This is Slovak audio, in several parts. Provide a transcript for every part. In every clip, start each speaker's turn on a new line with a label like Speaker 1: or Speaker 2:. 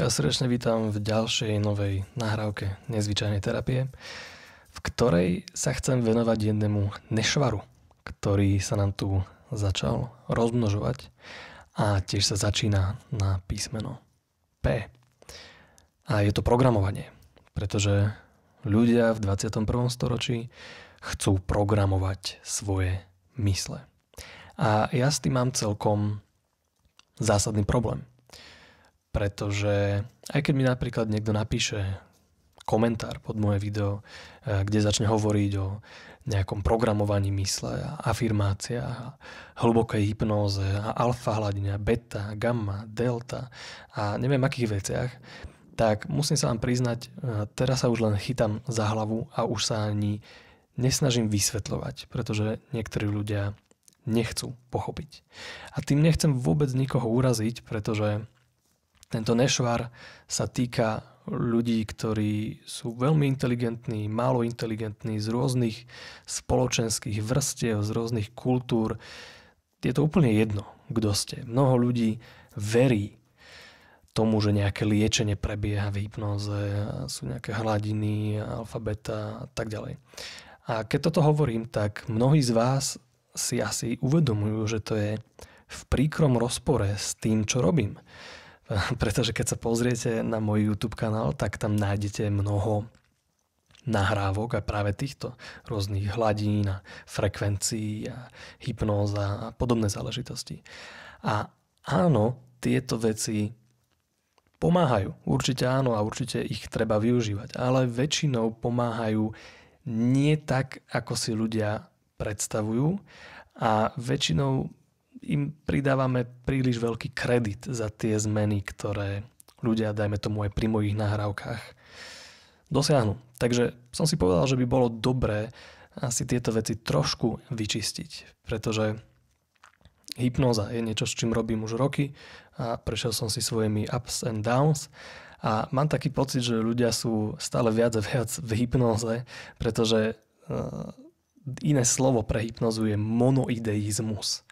Speaker 1: Ja srdečne vítam v ďalšej novej nahrávke nezvyčajnej terapie, v ktorej sa chcem venovať jednému nešvaru, ktorý sa nám tu začal rozmnožovať a tiež sa začína na písmeno P. A je to programovanie, pretože ľudia v 21. storočí chcú programovať svoje mysle. A ja s tým mám celkom zásadný problém pretože aj keď mi napríklad niekto napíše komentár pod moje video, eh, kde začne hovoriť o nejakom programovaní mysle a afirmáciách a hlbokej hypnóze a alfa hladina, beta, gamma, delta a neviem akých veciach, tak musím sa vám priznať, eh, teraz sa už len chytám za hlavu a už sa ani nesnažím vysvetľovať, pretože niektorí ľudia nechcú pochopiť. A tým nechcem vôbec nikoho uraziť, pretože tento nešvar sa týka ľudí, ktorí sú veľmi inteligentní, málo inteligentní, z rôznych spoločenských vrstiev, z rôznych kultúr. Je to úplne jedno, kto ste. Mnoho ľudí verí tomu, že nejaké liečenie prebieha v hypnoze, sú nejaké hladiny, alfabeta a tak ďalej. A keď toto hovorím, tak mnohí z vás si asi uvedomujú, že to je v príkrom rozpore s tým, čo robím. pretože keď sa pozriete na môj YouTube kanál, tak tam nájdete mnoho nahrávok a práve týchto rôznych hladín a frekvencií a hypnóza a podobné záležitosti. A áno, tieto veci pomáhajú. Určite áno a určite ich treba využívať. Ale väčšinou pomáhajú nie tak, ako si ľudia predstavujú a väčšinou im pridávame príliš veľký kredit za tie zmeny, ktoré ľudia, dajme tomu aj pri mojich nahrávkach, dosiahnu. Takže som si povedal, že by bolo dobré asi tieto veci trošku vyčistiť, pretože hypnoza je niečo, s čím robím už roky a prešiel som si svojimi ups and downs a mám taký pocit, že ľudia sú stále viac a viac v hypnoze, pretože uh, iné slovo pre hypnozu je monoideizmus.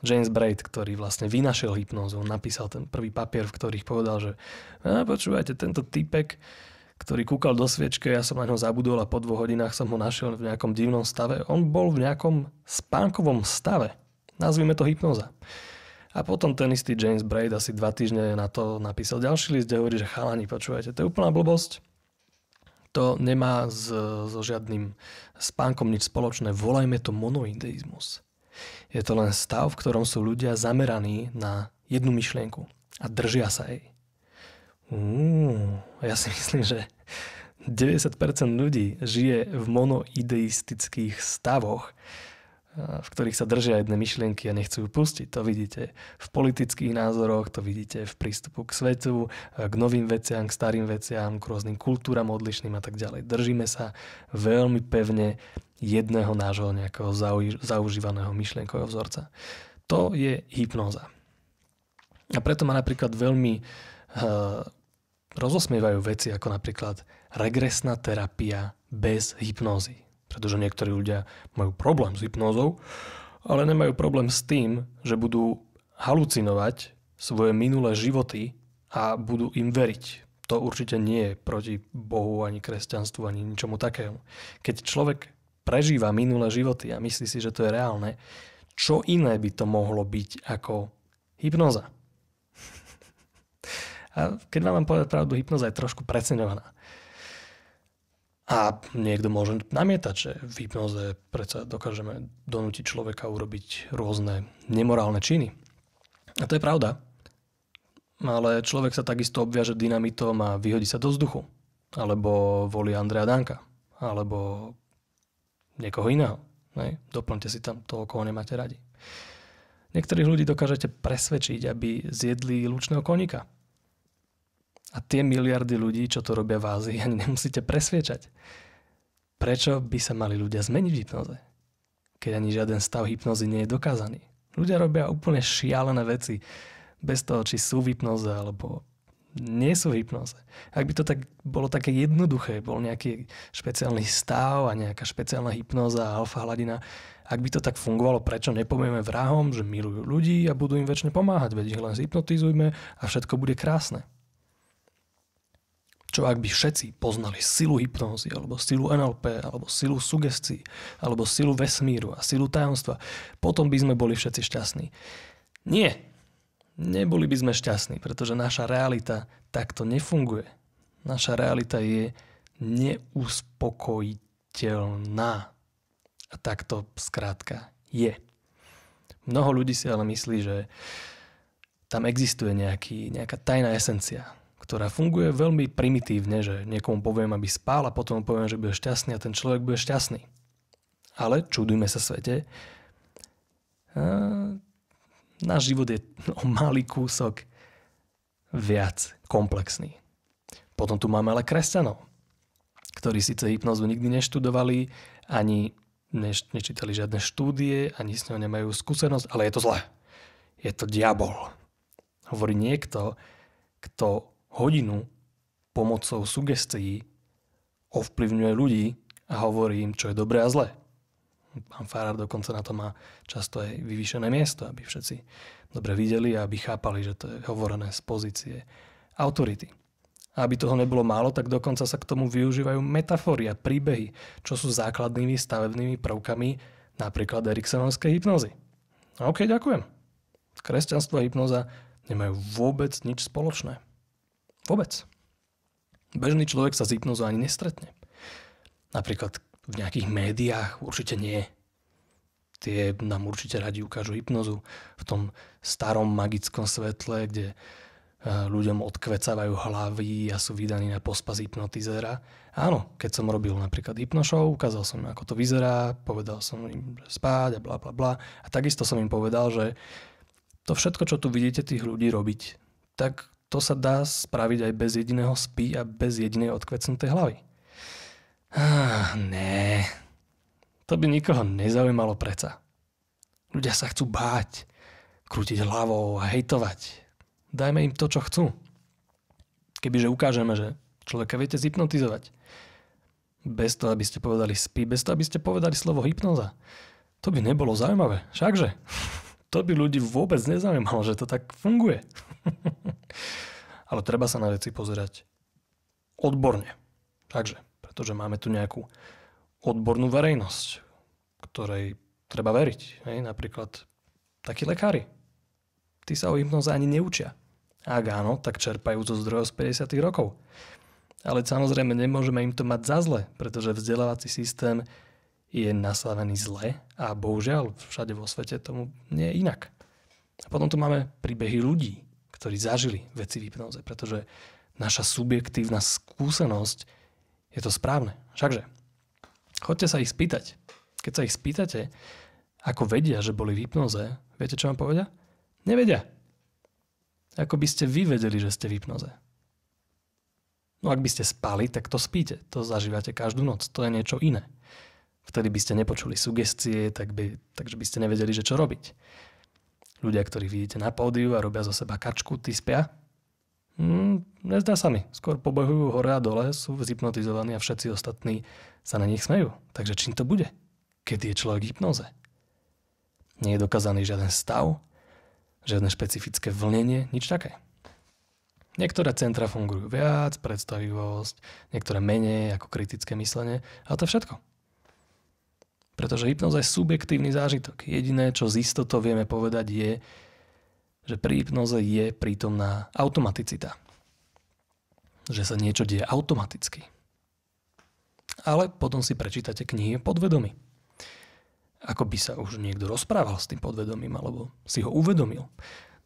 Speaker 1: James Braid, ktorý vlastne vynašiel hypnózu. On napísal ten prvý papier, v ktorých povedal, že a, počúvajte, tento typek, ktorý kúkal do sviečke, ja som na ňo zabudol a po dvoch hodinách som ho našiel v nejakom divnom stave. On bol v nejakom spánkovom stave. Nazvime to hypnoza. A potom ten istý James Braid asi dva týždne na to napísal ďalší list, kde hovorí, že chalani, počúvajte, to je úplná blbosť. To nemá so, so žiadnym spánkom nič spoločné. Volajme to monoideizmus. Je to len stav, v ktorom sú ľudia zameraní na jednu myšlienku a držia sa jej. Uh, ja si myslím, že 90% ľudí žije v monoideistických stavoch, v ktorých sa držia jedné myšlienky a nechcú pustiť. To vidíte v politických názoroch, to vidíte v prístupu k svetu, k novým veciam, k starým veciam, k rôznym kultúram odlišným a tak ďalej. Držíme sa veľmi pevne jedného nášho nejakého zaužívaného myšlienkového vzorca. To je hypnóza. A preto ma napríklad veľmi uh, rozosmievajú veci ako napríklad regresná terapia bez hypnózy pretože niektorí ľudia majú problém s hypnózou, ale nemajú problém s tým, že budú halucinovať svoje minulé životy a budú im veriť. To určite nie je proti Bohu, ani kresťanstvu, ani ničomu takému. Keď človek prežíva minulé životy a myslí si, že to je reálne, čo iné by to mohlo byť ako hypnoza? A keď vám povedať pravdu, hypnoza je trošku preceňovaná. A niekto môže namietať, že v hypnoze predsa dokážeme donútiť človeka urobiť rôzne nemorálne činy. A to je pravda. Ale človek sa takisto obviaže dynamitom a vyhodí sa do vzduchu. Alebo volí Andrea Danka. Alebo niekoho iného. Nej? Doplňte si tam toho, koho nemáte radi. Niektorých ľudí dokážete presvedčiť, aby zjedli lučného koníka. A tie miliardy ľudí, čo to robia v Ázii, ani nemusíte presviečať. Prečo by sa mali ľudia zmeniť v hypnoze? Keď ani žiaden stav hypnozy nie je dokázaný. Ľudia robia úplne šialené veci, bez toho, či sú v hypnoze, alebo nie sú v hypnoze. Ak by to tak bolo také jednoduché, bol nejaký špeciálny stav a nejaká špeciálna hypnoza, alfa hladina, ak by to tak fungovalo, prečo nepovieme vrahom, že milujú ľudí a budú im väčšine pomáhať, veď ich len zhypnotizujme a všetko bude krásne. Čo ak by všetci poznali silu hypnózy, alebo silu NLP, alebo silu sugestií, alebo silu vesmíru a silu tajomstva, potom by sme boli všetci šťastní. Nie. Neboli by sme šťastní, pretože naša realita takto nefunguje. Naša realita je neuspokojiteľná. A takto skrátka je. Mnoho ľudí si ale myslí, že tam existuje nejaký, nejaká tajná esencia, ktorá funguje veľmi primitívne, že niekomu poviem, aby spál a potom poviem, že bude šťastný a ten človek bude šťastný. Ale čudujme sa svete, náš život je o malý kúsok viac komplexný. Potom tu máme ale kresťanov, ktorí síce hypnozu nikdy neštudovali, ani neš, nečítali žiadne štúdie, ani s ňou nemajú skúsenosť, ale je to zlé. Je to diabol. Hovorí niekto, kto hodinu pomocou sugestií ovplyvňuje ľudí a hovorí im, čo je dobré a zlé. Pán Farár dokonca na to má často aj vyvýšené miesto, aby všetci dobre videli a aby chápali, že to je hovorené z pozície autority. A aby toho nebolo málo, tak dokonca sa k tomu využívajú metafory a príbehy, čo sú základnými stavebnými prvkami napríklad Eriksonovskej hypnozy. OK, ďakujem. Kresťanstvo a hypnoza nemajú vôbec nič spoločné. Vôbec. Bežný človek sa s hypnozou ani nestretne. Napríklad v nejakých médiách určite nie. Tie nám určite radi ukážu hypnozu v tom starom magickom svetle, kde eh, ľuďom odkvecávajú hlavy a sú vydaní na pospas hypnotizéra. Áno, keď som robil napríklad hypnošov, ukázal som im, ako to vyzerá, povedal som im, že spáť a bla bla bla. A takisto som im povedal, že to všetko, čo tu vidíte tých ľudí robiť, tak to sa dá spraviť aj bez jediného spí a bez jedinej odkvecnutej hlavy. Ah, ne. To by nikoho nezaujímalo preca. Ľudia sa chcú báť, krútiť hlavou a hejtovať. Dajme im to, čo chcú. Kebyže ukážeme, že človeka viete zhypnotizovať, bez toho, aby ste povedali spí, bez toho, aby ste povedali slovo hypnoza, to by nebolo zaujímavé. Všakže to by ľudí vôbec nezaujímalo, že to tak funguje. Ale treba sa na veci pozerať odborne. Takže, pretože máme tu nejakú odbornú verejnosť, ktorej treba veriť. Hej? Napríklad takí lekári. Tí sa o hypnoze ani neučia. Ak áno, tak čerpajú zo zdrojov z 50. rokov. Ale samozrejme nemôžeme im to mať za zle, pretože vzdelávací systém je nastavený zle a bohužiaľ všade vo svete tomu nie je inak. A potom tu máme príbehy ľudí, ktorí zažili veci v hypnoze, pretože naša subjektívna skúsenosť je to správne. Všakže, chodte sa ich spýtať. Keď sa ich spýtate, ako vedia, že boli v hypnoze, viete, čo vám povedia? Nevedia. Ako by ste vy vedeli, že ste v hypnoze. No ak by ste spali, tak to spíte. To zažívate každú noc. To je niečo iné. Vtedy by ste nepočuli sugestie, tak by, takže by ste nevedeli, že čo robiť. Ľudia, ktorí vidíte na pódiu a robia zo seba kačku, tí spia? Hmm, nezdá sa mi. Skôr pobehujú hore a dole, sú zhypnotizovaní a všetci ostatní sa na nich smejú. Takže čím to bude? Kedy je človek v hypnoze? Nie je dokázaný žiaden stav, žiadne špecifické vlnenie, nič také. Niektoré centra fungujú viac, predstavivosť, niektoré menej ako kritické myslenie, ale to všetko. Pretože hypnoza je subjektívny zážitok. Jediné, čo z istotou vieme povedať je, že pri hypnoze je prítomná automaticita. Že sa niečo deje automaticky. Ale potom si prečítate knihy podvedomí. Ako by sa už niekto rozprával s tým podvedomím, alebo si ho uvedomil.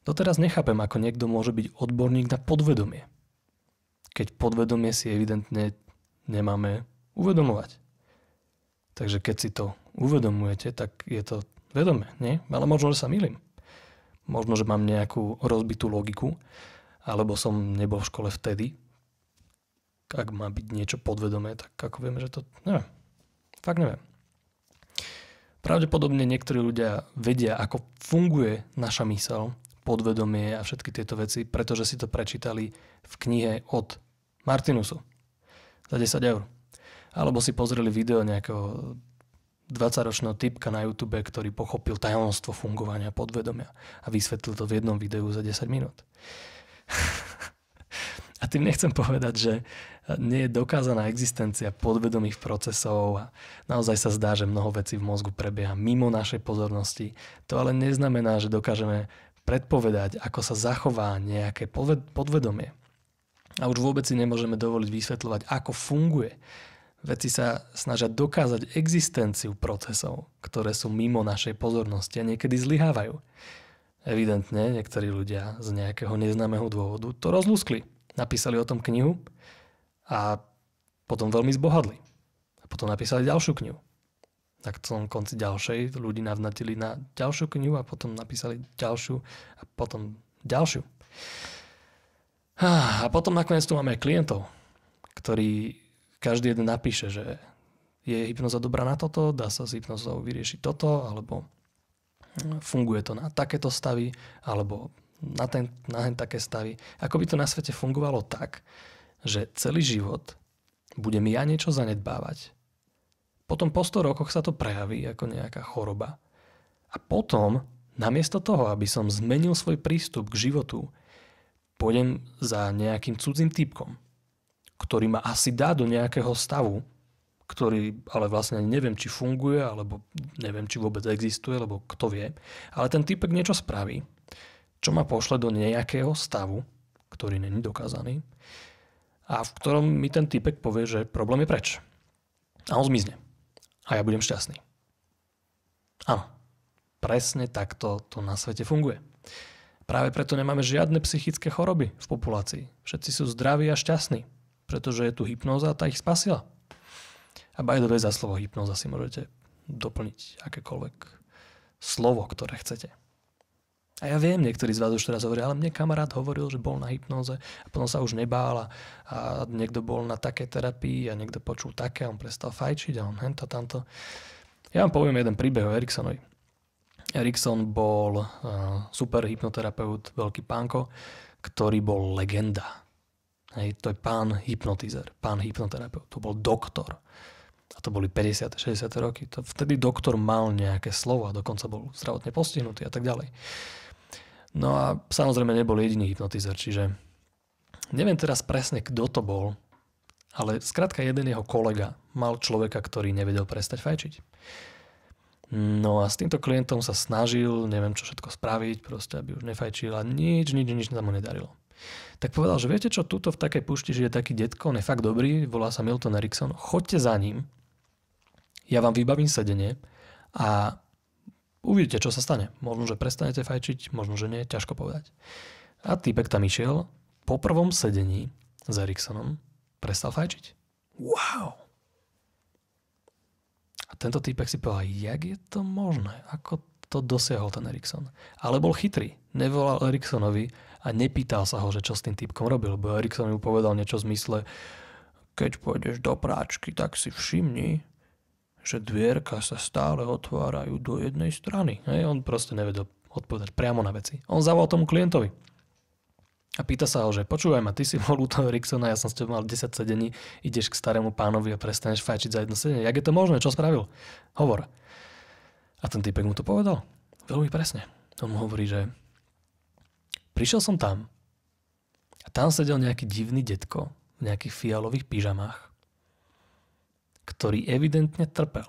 Speaker 1: Doteraz nechápem, ako niekto môže byť odborník na podvedomie. Keď podvedomie si evidentne nemáme uvedomovať. Takže keď si to uvedomujete, tak je to vedomé, nie? Ale možno, že sa milím. Možno, že mám nejakú rozbitú logiku, alebo som nebol v škole vtedy. Ak má byť niečo podvedomé, tak ako vieme, že to... Neviem. Fakt neviem. Pravdepodobne niektorí ľudia vedia, ako funguje naša mysel, podvedomie a všetky tieto veci, pretože si to prečítali v knihe od Martinusu za 10 eur. Alebo si pozreli video nejakého 20-ročného typka na YouTube, ktorý pochopil tajomstvo fungovania podvedomia a vysvetlil to v jednom videu za 10 minút. a tým nechcem povedať, že nie je dokázaná existencia podvedomých procesov a naozaj sa zdá, že mnoho vecí v mozgu prebieha mimo našej pozornosti. To ale neznamená, že dokážeme predpovedať, ako sa zachová nejaké podvedomie. A už vôbec si nemôžeme dovoliť vysvetľovať, ako funguje. Veci sa snažia dokázať existenciu procesov, ktoré sú mimo našej pozornosti a niekedy zlyhávajú. Evidentne niektorí ľudia z nejakého neznámeho dôvodu to rozlúskli. Napísali o tom knihu a potom veľmi zbohadli. A potom napísali ďalšiu knihu. Tak v tom konci ďalšej ľudí navnatili na ďalšiu knihu a potom napísali ďalšiu a potom ďalšiu. A potom nakoniec tu máme klientov, ktorí každý jeden napíše, že je hypnoza dobrá na toto, dá sa s hypnozou vyriešiť toto, alebo funguje to na takéto stavy alebo na, ten, na ten také stavy. Ako by to na svete fungovalo tak, že celý život budem ja niečo zanedbávať. Potom po 100 rokoch sa to prejaví ako nejaká choroba. A potom, namiesto toho, aby som zmenil svoj prístup k životu, pôjdem za nejakým cudzím typkom, ktorý ma asi dá do nejakého stavu, ktorý ale vlastne ani neviem, či funguje, alebo neviem, či vôbec existuje, lebo kto vie. Ale ten typek niečo spraví, čo ma pošle do nejakého stavu, ktorý není dokázaný, a v ktorom mi ten typek povie, že problém je preč. A on zmizne. A ja budem šťastný. Áno, presne takto to na svete funguje. Práve preto nemáme žiadne psychické choroby v populácii. Všetci sú zdraví a šťastní, pretože je tu hypnóza a tá ich spasila. A by the way, za slovo hypnoza si môžete doplniť akékoľvek slovo, ktoré chcete. A ja viem, niektorí z vás už teraz hovoria, ale mne kamarát hovoril, že bol na hypnoze a potom sa už nebál a, a niekto bol na takej terapii a niekto počul také a on prestal fajčiť a on hento tamto. Ja vám poviem jeden príbeh o Eriksonovi. Erikson bol uh, super hypnoterapeut, veľký pánko, ktorý bol legenda. Hej, to je pán hypnotizer, pán hypnoterapeut, to bol doktor a to boli 50. 60. roky, to vtedy doktor mal nejaké slovo a dokonca bol zdravotne postihnutý a tak ďalej. No a samozrejme nebol jediný hypnotizer, čiže neviem teraz presne, kto to bol, ale skrátka jeden jeho kolega mal človeka, ktorý nevedel prestať fajčiť. No a s týmto klientom sa snažil, neviem čo všetko spraviť, proste aby už nefajčil a nič, nič, nič sa mu nedarilo. Tak povedal, že viete čo, tuto v takej pušti že je taký detko, on je fakt dobrý, volá sa Milton Erickson, choďte za ním ja vám vybavím sedenie a uvidíte, čo sa stane. Možno, že prestanete fajčiť, možno, že nie, ťažko povedať. A týpek tam išiel, po prvom sedení s Eriksonom prestal fajčiť. Wow! A tento týpek si povedal, jak je to možné? Ako to dosiahol ten Erikson? Ale bol chytrý. Nevolal Eriksonovi a nepýtal sa ho, že čo s tým týpkom robil, lebo Erikson mu povedal niečo v zmysle, keď pôjdeš do práčky, tak si všimni, že dvierka sa stále otvárajú do jednej strany. Hej, on proste nevedel odpovedať priamo na veci. On zavolal tomu klientovi. A pýta sa ho, že počúvaj ma, ty si bol u toho Ricksona, ja som s tebou mal 10 sedení, ideš k starému pánovi a prestaneš fajčiť za jedno sedenie. Jak je to možné? Čo spravil? Hovor. A ten typek mu to povedal. Veľmi presne. On mu hovorí, že prišiel som tam a tam sedel nejaký divný detko v nejakých fialových pyžamách ktorý evidentne trpel.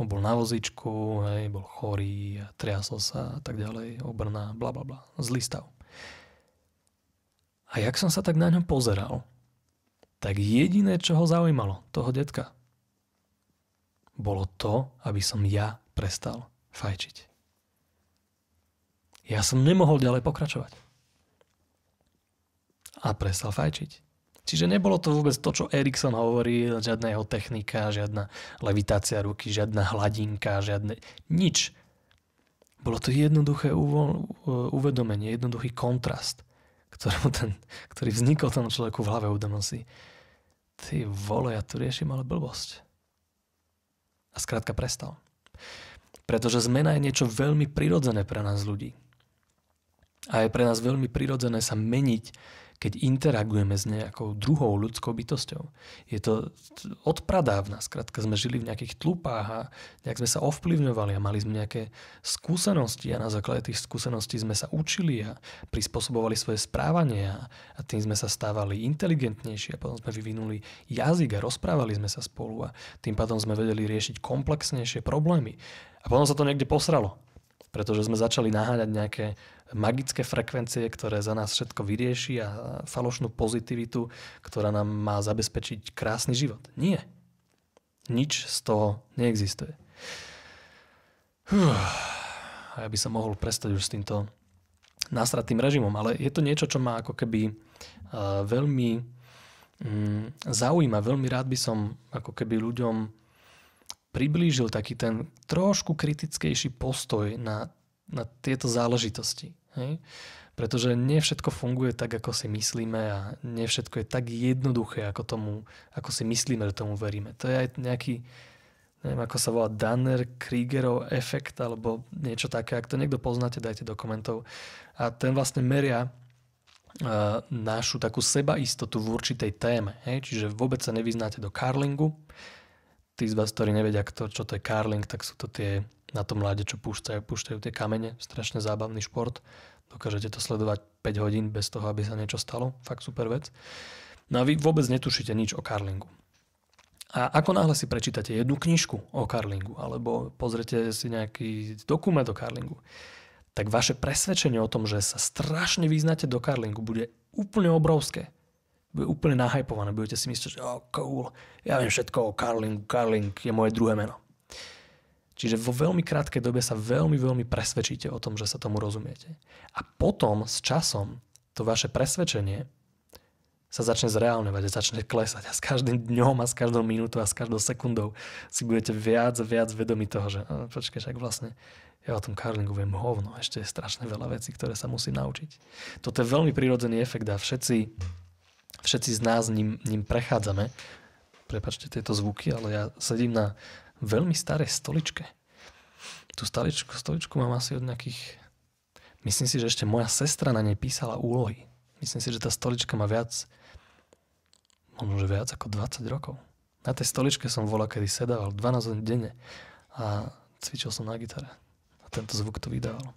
Speaker 1: On bol na vozičku, hej, bol chorý, a triasol sa a tak ďalej, obrná, bla bla bla, zlý stav. A jak som sa tak na ňom pozeral, tak jediné, čo ho zaujímalo, toho detka, bolo to, aby som ja prestal fajčiť. Ja som nemohol ďalej pokračovať. A prestal fajčiť. Čiže nebolo to vôbec to, čo Erikson hovorí, žiadna jeho technika, žiadna levitácia ruky, žiadna hladinka, žiadne... Nič. Bolo to jednoduché uvedomenie, jednoduchý kontrast, ktorý, ten, ktorý vznikol tomu človeku v hlave. Uvedomil si, ty vole, ja tu riešim ale blbosť. A skrátka prestal. Pretože zmena je niečo veľmi prirodzené pre nás ľudí. A je pre nás veľmi prirodzené sa meniť keď interagujeme s nejakou druhou ľudskou bytosťou. Je to odpradávna, skrátka sme žili v nejakých tlupách a nejak sme sa ovplyvňovali a mali sme nejaké skúsenosti a na základe tých skúseností sme sa učili a prispôsobovali svoje správanie a, a tým sme sa stávali inteligentnejší a potom sme vyvinuli jazyk a rozprávali sme sa spolu a tým pádom sme vedeli riešiť komplexnejšie problémy. A potom sa to niekde posralo pretože sme začali naháňať nejaké magické frekvencie, ktoré za nás všetko vyrieši a falošnú pozitivitu, ktorá nám má zabezpečiť krásny život. Nie. Nič z toho neexistuje. A ja by som mohol prestať už s týmto násratým režimom, ale je to niečo, čo ma ako keby uh, veľmi um, zaujíma. Veľmi rád by som ako keby ľuďom priblížil taký ten trošku kritickejší postoj na, na tieto záležitosti. Hej? Pretože nie funguje tak, ako si myslíme a nie všetko je tak jednoduché, ako, tomu, ako si myslíme, že tomu veríme. To je aj nejaký, neviem ako sa volá, Danner-Kriegerov efekt alebo niečo také. Ak to niekto poznáte, dajte do komentov. A ten vlastne meria uh, našu takú sebaistotu v určitej téme. Hej? Čiže vôbec sa nevyznáte do karlingu, tí z vás, ktorí nevedia, kto, čo to je karling, tak sú to tie na tom mláde, čo púšťajú, púšťajú tie kamene. Strašne zábavný šport. Dokážete to sledovať 5 hodín bez toho, aby sa niečo stalo. Fakt super vec. No a vy vôbec netušíte nič o karlingu. A ako náhle si prečítate jednu knižku o karlingu alebo pozrete si nejaký dokument o karlingu, tak vaše presvedčenie o tom, že sa strašne vyznáte do karlingu, bude úplne obrovské bude úplne nahajpované. Budete si myslieť, že oh, cool, ja viem všetko o Carling, Carling je moje druhé meno. Čiže vo veľmi krátkej dobe sa veľmi, veľmi presvedčíte o tom, že sa tomu rozumiete. A potom s časom to vaše presvedčenie sa začne zreálňovať a začne klesať. A s každým dňom a s každou minútou a s každou sekundou si budete viac a viac vedomi toho, že oh, počkej, však vlastne ja o tom karlingu viem hovno. Ešte je strašne veľa vecí, ktoré sa musím naučiť. Toto je veľmi prirodzený efekt a všetci všetci z nás ním, ním prechádzame. Prepačte tieto zvuky, ale ja sedím na veľmi starej stoličke. Tú stoličku, stoličku mám asi od nejakých... Myslím si, že ešte moja sestra na nej písala úlohy. Myslím si, že tá stolička má viac, možno že viac ako 20 rokov. Na tej stoličke som volal, kedy sedával 12 hodín denne a cvičil som na gitare. A tento zvuk to vydával.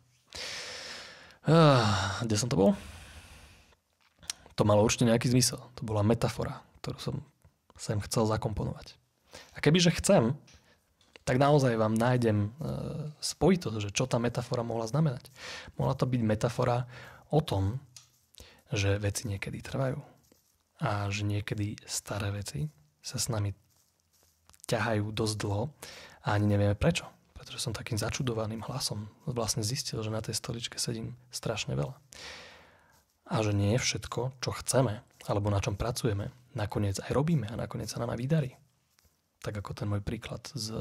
Speaker 1: Ah, kde som to bol? To malo určite nejaký zmysel. To bola metafora, ktorú som sem chcel zakomponovať. A kebyže chcem, tak naozaj vám nájdem e, spojitosť, že čo tá metafora mohla znamenať. Mohla to byť metafora o tom, že veci niekedy trvajú a že niekedy staré veci sa s nami ťahajú dosť dlho a ani nevieme prečo. Pretože som takým začudovaným hlasom vlastne zistil, že na tej stoličke sedím strašne veľa a že nie všetko, čo chceme alebo na čom pracujeme, nakoniec aj robíme a nakoniec sa nám aj vydarí. Tak ako ten môj príklad s,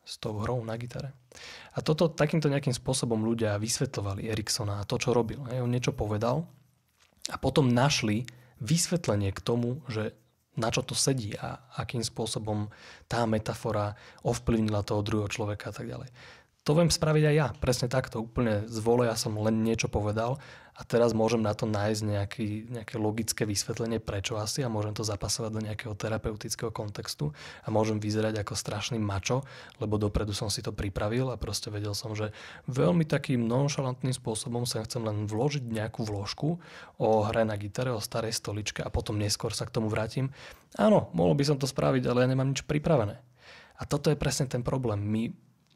Speaker 1: s tou hrou na gitare. A toto takýmto nejakým spôsobom ľudia vysvetlovali Eriksona a to, čo robil. Hej, on niečo povedal a potom našli vysvetlenie k tomu, že na čo to sedí a akým spôsobom tá metafora ovplyvnila toho druhého človeka a tak ďalej. To viem spraviť aj ja, presne takto, úplne z vole ja som len niečo povedal a teraz môžem na to nájsť nejaký, nejaké logické vysvetlenie, prečo asi a môžem to zapasovať do nejakého terapeutického kontextu a môžem vyzerať ako strašný mačo, lebo dopredu som si to pripravil a proste vedel som, že veľmi takým nonšalantným spôsobom sa chcem len vložiť nejakú vložku o hre na gitare, o starej stoličke a potom neskôr sa k tomu vrátim. Áno, mohol by som to spraviť, ale ja nemám nič pripravené. A toto je presne ten problém. My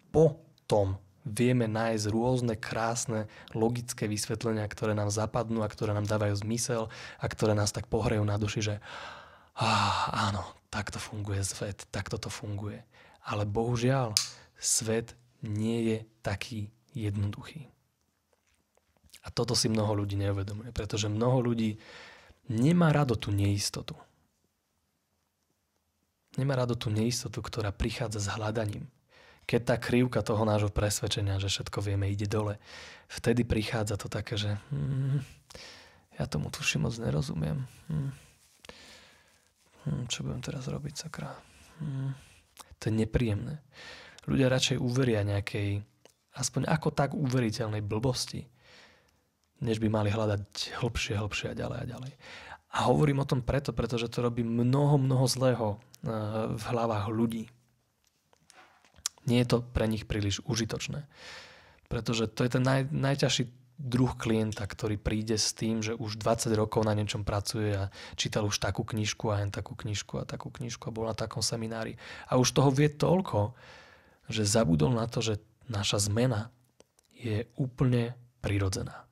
Speaker 1: po tom vieme nájsť rôzne krásne logické vysvetlenia, ktoré nám zapadnú a ktoré nám dávajú zmysel a ktoré nás tak pohrejú na duši, že ah, áno, takto funguje svet, takto to funguje. Ale bohužiaľ, svet nie je taký jednoduchý. A toto si mnoho ľudí neuvedomuje, pretože mnoho ľudí nemá rado tú neistotu. Nemá rado tú neistotu, ktorá prichádza s hľadaním keď tá krivka toho nášho presvedčenia, že všetko vieme, ide dole, vtedy prichádza to také, že hmm, ja tomu tuším moc nerozumiem. Hmm, čo budem teraz robiť, sakra? Hmm, to je nepríjemné. Ľudia radšej uveria nejakej, aspoň ako tak uveriteľnej blbosti, než by mali hľadať hlbšie, hlbšie a ďalej a ďalej. A hovorím o tom preto, pretože to robí mnoho, mnoho zlého eh, v hlavách ľudí. Nie je to pre nich príliš užitočné. Pretože to je ten naj, najťažší druh klienta, ktorý príde s tým, že už 20 rokov na niečom pracuje a čítal už takú knižku a len takú knižku a takú knižku a bol na takom seminári. A už toho vie toľko, že zabudol na to, že naša zmena je úplne prirodzená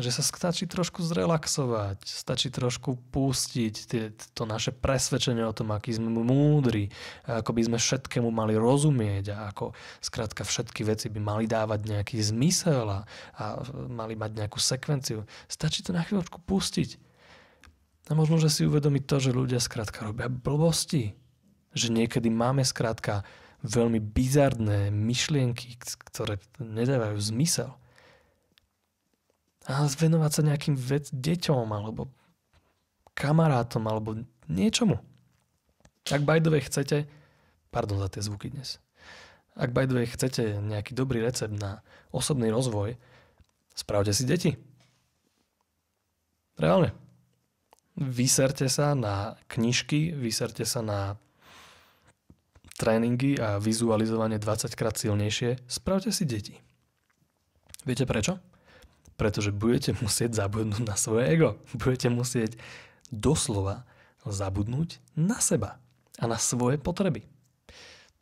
Speaker 1: že sa stačí trošku zrelaxovať, stačí trošku pustiť tie, to naše presvedčenie o tom, aký sme múdri, ako by sme všetkému mali rozumieť a ako skrátka všetky veci by mali dávať nejaký zmysel a, a mali mať nejakú sekvenciu. Stačí to na chvíľočku pustiť. A možno, že si uvedomiť to, že ľudia skrátka robia blbosti. Že niekedy máme skrátka veľmi bizarné myšlienky, ktoré nedávajú zmysel venovať sa nejakým vec, deťom alebo kamarátom alebo niečomu. Ak way chcete, pardon za tie zvuky dnes, ak way chcete nejaký dobrý recept na osobný rozvoj, spravte si deti. Reálne. Vyserte sa na knižky, vyserte sa na tréningy a vizualizovanie 20 krát silnejšie, spravte si deti. Viete prečo? Pretože budete musieť zabudnúť na svoje ego. Budete musieť doslova zabudnúť na seba a na svoje potreby.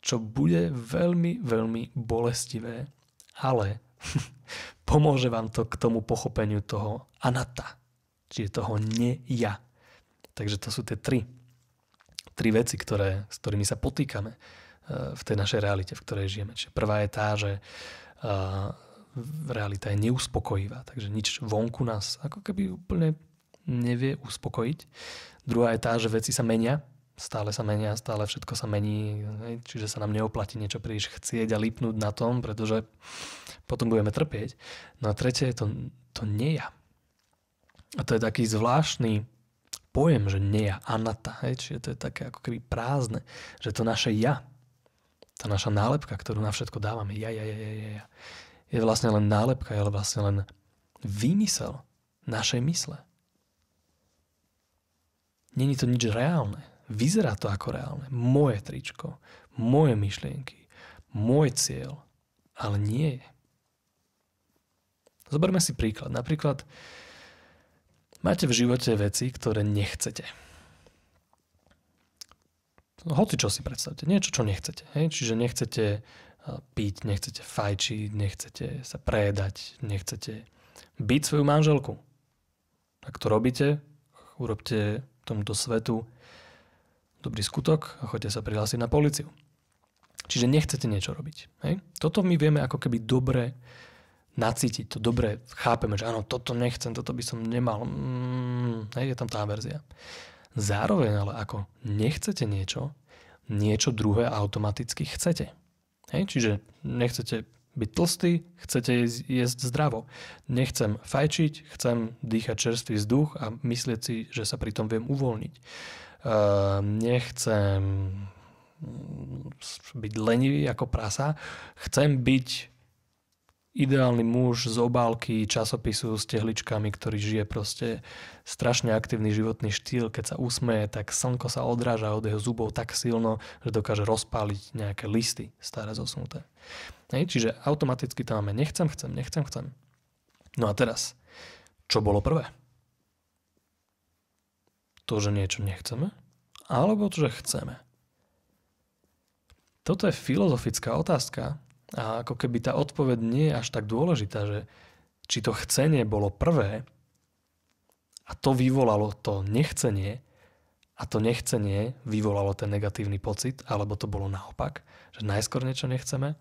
Speaker 1: Čo bude veľmi, veľmi bolestivé, ale pomôže vám to k tomu pochopeniu toho anata, čiže toho nie ja. Takže to sú tie tri, tri veci, ktoré, s ktorými sa potýkame eh, v tej našej realite, v ktorej žijeme. Čiže prvá je tá, že uh, realita je neuspokojivá, takže nič vonku nás ako keby úplne nevie uspokojiť. Druhá je tá, že veci sa menia, stále sa menia, stále všetko sa mení, čiže sa nám neoplatí niečo príliš chcieť a lipnúť na tom, pretože potom budeme trpieť. No a tretie je to, to nie ja. A to je taký zvláštny pojem, že nie ja, anata, hej, čiže to je také ako keby prázdne, že to naše ja, tá naša nálepka, ktorú na všetko dávame, ja, ja, ja, ja, ja, ja je vlastne len nálepka, je vlastne len výmysel našej mysle. Není to nič reálne. Vyzerá to ako reálne. Moje tričko, moje myšlienky, môj cieľ, ale nie je. Zoberme si príklad. Napríklad máte v živote veci, ktoré nechcete. Hoci čo si predstavte. Niečo, čo nechcete. Hej? Čiže nechcete piť, nechcete fajčiť, nechcete sa predať, nechcete byť svoju manželku. Ak to robíte, urobte tomuto svetu dobrý skutok a choďte sa prihlásiť na policiu. Čiže nechcete niečo robiť. Hej? Toto my vieme ako keby dobre nacítiť, to dobre chápeme, že áno, toto nechcem, toto by som nemal. Mm, hej, je tam tá verzia. Zároveň ale ako nechcete niečo, niečo druhé automaticky chcete. Hej? Čiže nechcete byť tlstý, chcete jesť zdravo. Nechcem fajčiť, chcem dýchať čerstvý vzduch a myslieť si, že sa pri tom viem uvoľniť. Uh, nechcem byť lenivý ako prasa, chcem byť ideálny muž z obálky časopisu s tehličkami, ktorý žije proste strašne aktívny životný štýl. Keď sa usmeje, tak slnko sa odráža od jeho zubov tak silno, že dokáže rozpáliť nejaké listy staré zosnuté. Hej, čiže automaticky tam máme nechcem, chcem, nechcem, chcem. No a teraz, čo bolo prvé? To, že niečo nechceme? Alebo to, že chceme? Toto je filozofická otázka, a ako keby tá odpoveď nie je až tak dôležitá, že či to chcenie bolo prvé a to vyvolalo to nechcenie a to nechcenie vyvolalo ten negatívny pocit, alebo to bolo naopak, že najskôr niečo nechceme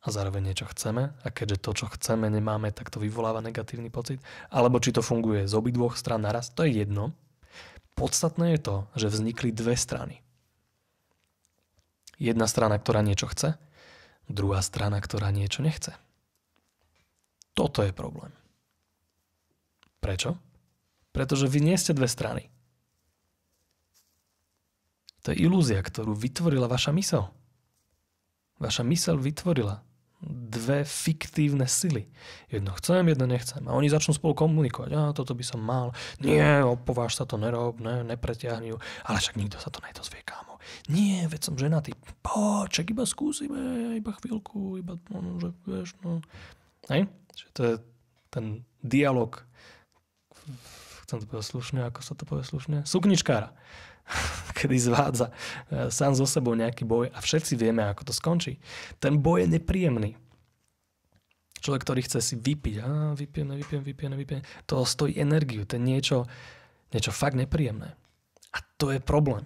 Speaker 1: a zároveň niečo chceme a keďže to, čo chceme, nemáme, tak to vyvoláva negatívny pocit. Alebo či to funguje z obidvoch stran naraz, to je jedno. Podstatné je to, že vznikli dve strany. Jedna strana, ktorá niečo chce druhá strana, ktorá niečo nechce. Toto je problém. Prečo? Pretože vy nie ste dve strany. To je ilúzia, ktorú vytvorila vaša mysel. Vaša mysel vytvorila dve fiktívne sily. Jedno chcem, jedno nechcem. A oni začnú spolu komunikovať. A toto by som mal. Nie, opováž sa to, nerob, ne, nepretiahni. Ale však nikto sa to nedozvie, kámo. Nie, veď som ženatý. Poček, iba skúsime, iba chvíľku, iba, no, no že vieš, no. Hej? Čiže to je ten dialog, chcem to povedať slušne, ako sa to povie slušne, sukničkára kedy zvádza e, sám so sebou nejaký boj a všetci vieme, ako to skončí. Ten boj je nepríjemný. Človek, ktorý chce si vypiť, a vypijem, nevypijem, vypijem, nevypijem, to stojí energiu, to je niečo, niečo fakt nepríjemné. A to je problém.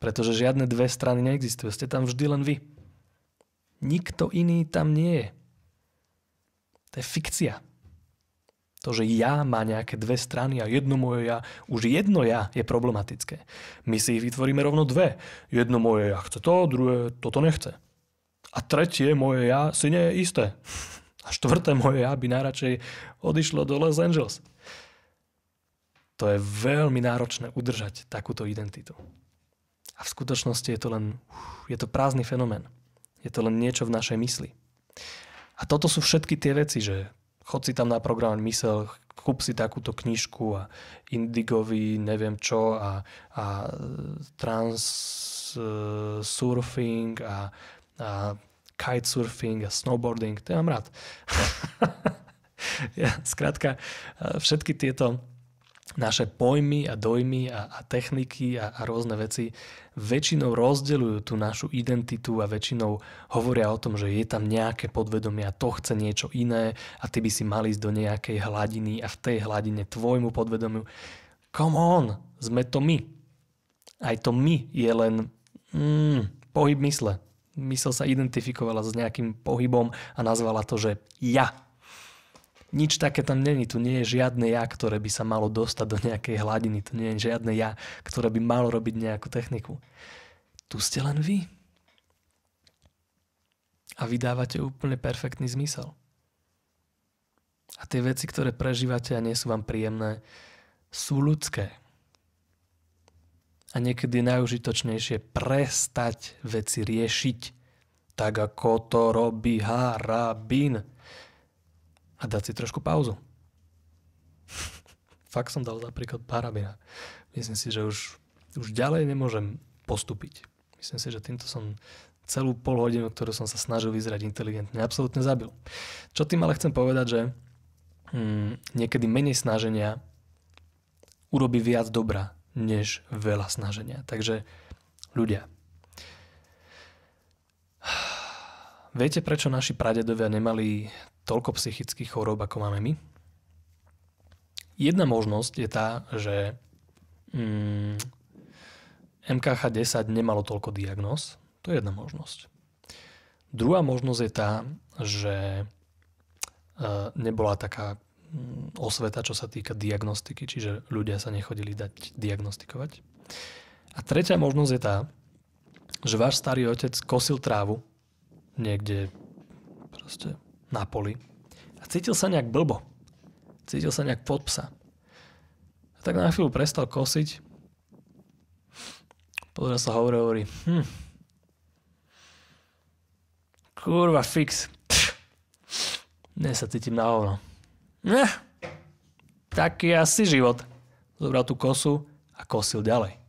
Speaker 1: Pretože žiadne dve strany neexistujú. Ste tam vždy len vy. Nikto iný tam nie je. To je fikcia. To, že ja má nejaké dve strany a jedno moje ja, už jedno ja je problematické. My si ich vytvoríme rovno dve. Jedno moje ja chce to, druhé toto nechce. A tretie moje ja si nie je isté. A štvrté moje ja by najradšej odišlo do Los Angeles. To je veľmi náročné udržať takúto identitu. A v skutočnosti je to len je to prázdny fenomén. Je to len niečo v našej mysli. A toto sú všetky tie veci, že chod si tam naprogramovať mysel, kúp si takúto knižku a indigový neviem čo a, a trans uh, surfing a, a kitesurfing a snowboarding, to ja mám rád. ja, skrátka, všetky tieto naše pojmy a dojmy a, a techniky a, a rôzne veci väčšinou rozdeľujú tú našu identitu a väčšinou hovoria o tom, že je tam nejaké podvedomie a to chce niečo iné a ty by si mal ísť do nejakej hladiny a v tej hladine tvojmu podvedomiu. Come on, sme to my. Aj to my je len mm, pohyb mysle. Mysel sa identifikovala s nejakým pohybom a nazvala to, že ja nič také tam není. Tu nie je žiadne ja, ktoré by sa malo dostať do nejakej hladiny. Tu nie je žiadne ja, ktoré by malo robiť nejakú techniku. Tu ste len vy. A vydávate úplne perfektný zmysel. A tie veci, ktoré prežívate a nie sú vám príjemné, sú ľudské. A niekedy je najužitočnejšie prestať veci riešiť, tak ako to robí Harabin a dať si trošku pauzu. Fakt som dal napríklad parabina. Myslím si, že už, už ďalej nemôžem postúpiť. Myslím si, že týmto som celú pol hodinu, ktorú som sa snažil vyzerať inteligentne, absolútne zabil. Čo tým ale chcem povedať, že hmm, niekedy menej snaženia urobí viac dobra, než veľa snaženia. Takže ľudia, viete, prečo naši pradedovia nemali toľko psychických chorób, ako máme my? Jedna možnosť je tá, že mm, MKH10 nemalo toľko diagnóz. To je jedna možnosť. Druhá možnosť je tá, že e, nebola taká mm, osveta, čo sa týka diagnostiky, čiže ľudia sa nechodili dať diagnostikovať. A tretia možnosť je tá, že váš starý otec kosil trávu niekde proste na poli a cítil sa nejak blbo. Cítil sa nejak pod psa. A tak na chvíľu prestal kosiť. Pozrel sa hore hovorí, hm, kurva fix. Dnes sa cítim na hovno. Eh, taký asi život. Zobral tú kosu a kosil ďalej.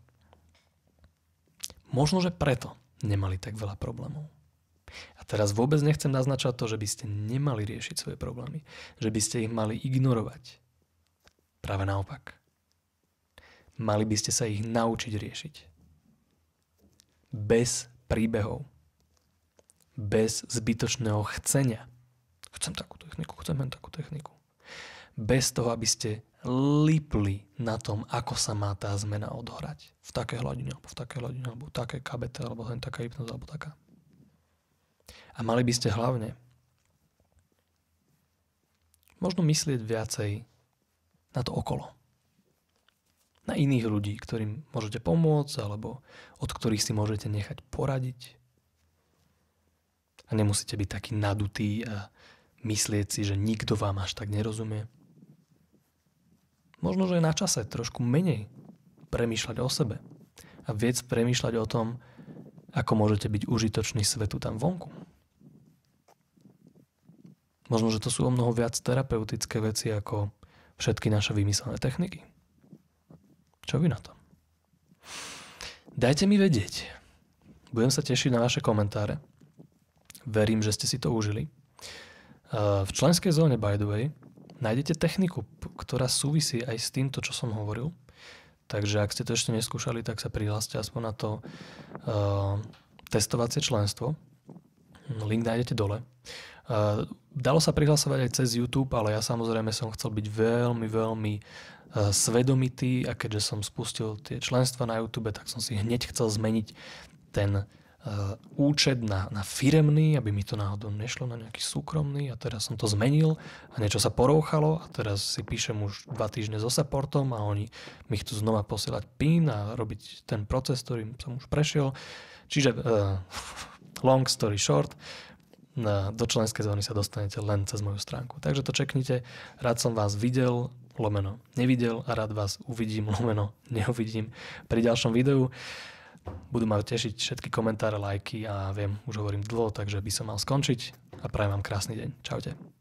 Speaker 1: Možno, že preto nemali tak veľa problémov. A teraz vôbec nechcem naznačať to, že by ste nemali riešiť svoje problémy, že by ste ich mali ignorovať. Práve naopak. Mali by ste sa ich naučiť riešiť. Bez príbehov. Bez zbytočného chcenia. Chcem takú techniku, chcem len takú techniku. Bez toho, aby ste lipli na tom, ako sa má tá zmena odhrať. V takej hladine, alebo v takej hladine, alebo v takej KBT, alebo len taká hypnoza, alebo taká. A mali by ste hlavne možno myslieť viacej na to okolo. Na iných ľudí, ktorým môžete pomôcť alebo od ktorých si môžete nechať poradiť. A nemusíte byť taký nadutý a myslieť si, že nikto vám až tak nerozumie. Možno, že je na čase trošku menej premýšľať o sebe a viec premýšľať o tom, ako môžete byť užitočný svetu tam vonku. Možno, že to sú o mnoho viac terapeutické veci ako všetky naše vymyslené techniky. Čo vy na to? Dajte mi vedieť. Budem sa tešiť na vaše komentáre. Verím, že ste si to užili. V členskej zóne, by the way, nájdete techniku, ktorá súvisí aj s týmto, čo som hovoril. Takže ak ste to ešte neskúšali, tak sa prihláste aspoň na to uh, testovacie členstvo. Link nájdete dole. Uh, dalo sa prihlasovať aj cez YouTube, ale ja samozrejme som chcel byť veľmi, veľmi uh, svedomitý a keďže som spustil tie členstva na YouTube, tak som si hneď chcel zmeniť ten Uh, účet na, na firemný, aby mi to náhodou nešlo na nejaký súkromný a teraz som to zmenil a niečo sa porouchalo a teraz si píšem už dva týždne so supportom a oni mi chcú znova posielať PIN a robiť ten proces, ktorým som už prešiel. Čiže uh, long story short, na, do členskej zóny sa dostanete len cez moju stránku. Takže to čeknite. Rád som vás videl, lomeno nevidel a rád vás uvidím, lomeno neuvidím pri ďalšom videu. Budú ma tešiť všetky komentáre, lajky a viem, už hovorím dlho, takže by som mal skončiť a prajem vám krásny deň. Čaute.